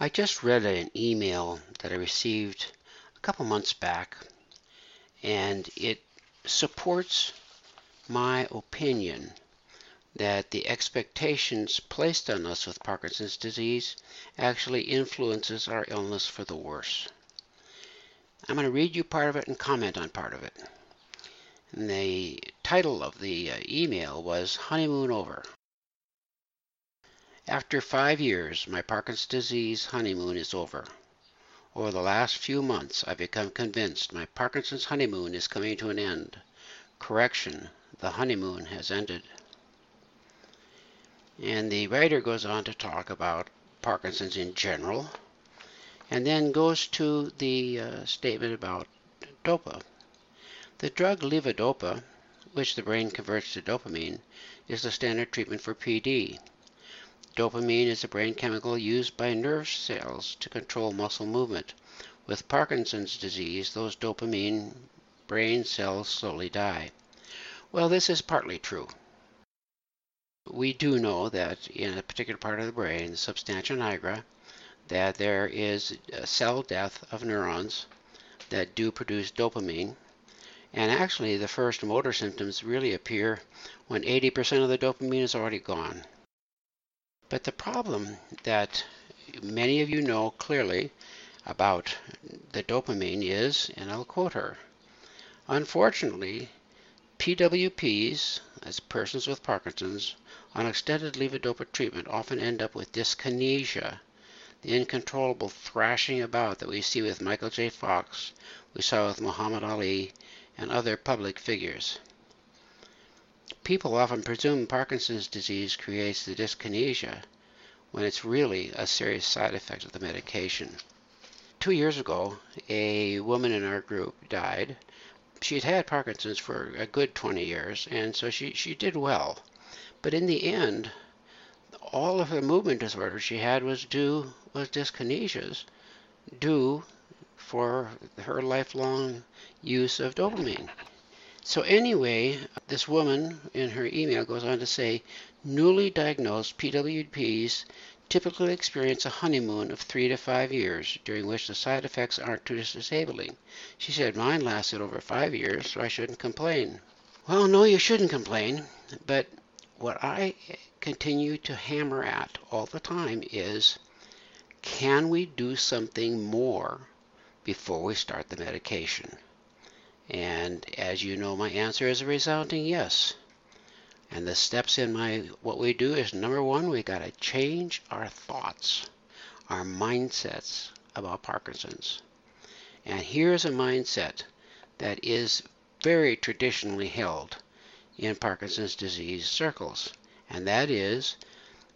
I just read an email that I received a couple months back, and it supports my opinion that the expectations placed on us with Parkinson's disease actually influences our illness for the worse. I'm going to read you part of it and comment on part of it. And the title of the uh, email was Honeymoon Over. After five years, my Parkinson's disease honeymoon is over. Over the last few months, I've become convinced my Parkinson's honeymoon is coming to an end. Correction, the honeymoon has ended. And the writer goes on to talk about Parkinson's in general, and then goes to the uh, statement about DOPA. The drug levodopa, which the brain converts to dopamine, is the standard treatment for PD. Dopamine is a brain chemical used by nerve cells to control muscle movement. With Parkinson's disease, those dopamine brain cells slowly die. Well, this is partly true. We do know that in a particular part of the brain, the substantia nigra, that there is a cell death of neurons that do produce dopamine. And actually, the first motor symptoms really appear when 80% of the dopamine is already gone. But the problem that many of you know clearly about the dopamine is, and I'll quote her, unfortunately, PWPs, as persons with Parkinson's, on extended levodopa treatment often end up with dyskinesia, the uncontrollable thrashing about that we see with Michael J. Fox, we saw with Muhammad Ali, and other public figures. People often presume Parkinson's disease creates the dyskinesia when it's really a serious side effect of the medication. Two years ago, a woman in our group died. She had had Parkinson's for a good 20 years, and so she, she did well. But in the end, all of the movement disorder she had was due was dyskinesias due for her lifelong use of dopamine. So anyway, this woman in her email goes on to say, newly diagnosed PWPs typically experience a honeymoon of three to five years, during which the side effects aren't too disabling. She said mine lasted over five years, so I shouldn't complain. Well, no, you shouldn't complain, but what I continue to hammer at all the time is, can we do something more before we start the medication? And as you know, my answer is a resounding yes. And the steps in my what we do is number one, we got to change our thoughts, our mindsets about Parkinson's. And here's a mindset that is very traditionally held in Parkinson's disease circles, and that is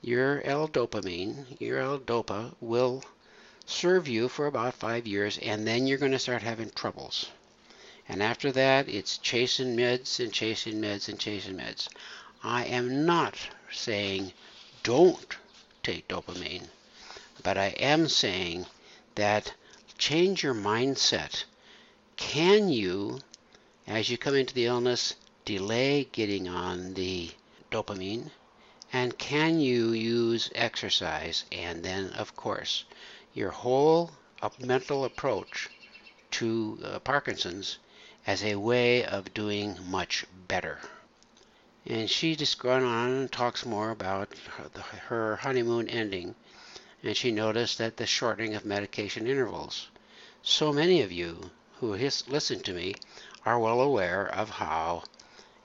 your L-dopamine, your L-dopa will serve you for about five years, and then you're going to start having troubles. And after that, it's chasing meds and chasing meds and chasing meds. I am not saying don't take dopamine, but I am saying that change your mindset. Can you, as you come into the illness, delay getting on the dopamine? And can you use exercise? And then, of course, your whole mental approach to uh, Parkinson's as a way of doing much better. And she just goes on and talks more about her honeymoon ending, and she noticed that the shortening of medication intervals. So many of you who listen to me are well aware of how,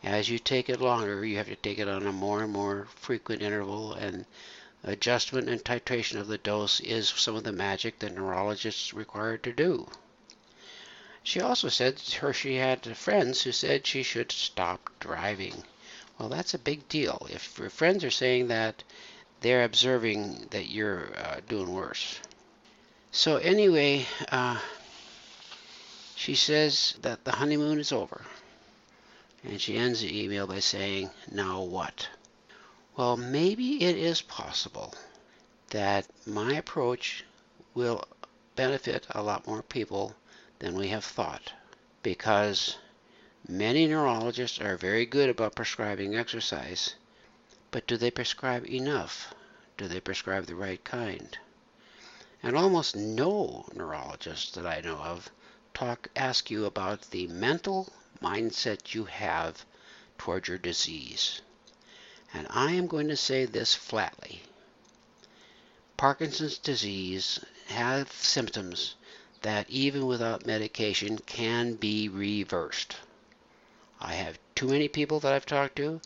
as you take it longer, you have to take it on a more and more frequent interval, and adjustment and titration of the dose is some of the magic that neurologists require to do. She also said her she had friends who said she should stop driving. Well, that's a big deal. If your friends are saying that, they're observing that you're uh, doing worse. So anyway, uh, she says that the honeymoon is over. And she ends the email by saying, now what? Well, maybe it is possible that my approach will benefit a lot more people than we have thought because many neurologists are very good about prescribing exercise, but do they prescribe enough? Do they prescribe the right kind? And almost no neurologist that I know of talk ask you about the mental mindset you have toward your disease. And I am going to say this flatly. Parkinson's disease have symptoms that even without medication can be reversed. I have too many people that I've talked to,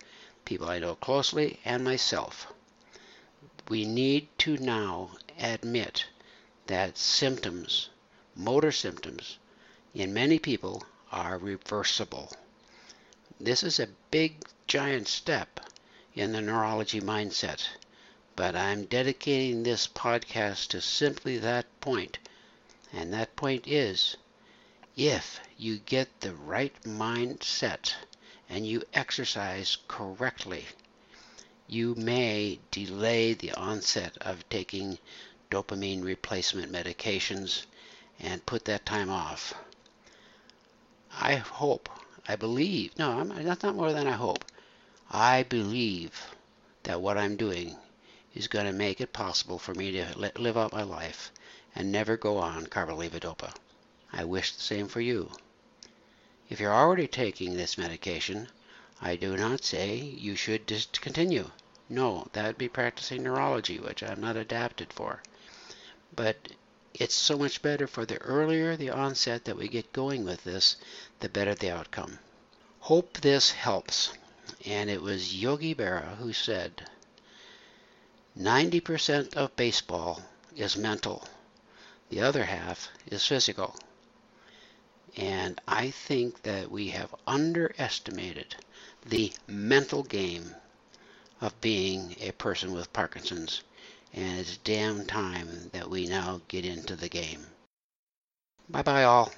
people I know closely, and myself. We need to now admit that symptoms, motor symptoms, in many people are reversible. This is a big, giant step in the neurology mindset, but I'm dedicating this podcast to simply that point, and that point is if you get the right mindset and you exercise correctly, you may delay the onset of taking dopamine replacement medications and put that time off. I hope, I believe, no, I'm, that's not more than I hope. I believe that what I'm doing is going to make it possible for me to live out my life and never go on carbidopa. I wish the same for you. If you're already taking this medication, I do not say you should discontinue. No, that would be practicing neurology, which I'm not adapted for. But it's so much better for the earlier the onset that we get going with this, the better the outcome. Hope this helps. And it was Yogi Berra who said, 90% of baseball is mental. The other half is physical. And I think that we have underestimated the mental game of being a person with Parkinson's, and it's damn time that we now get into the game. Bye bye, all.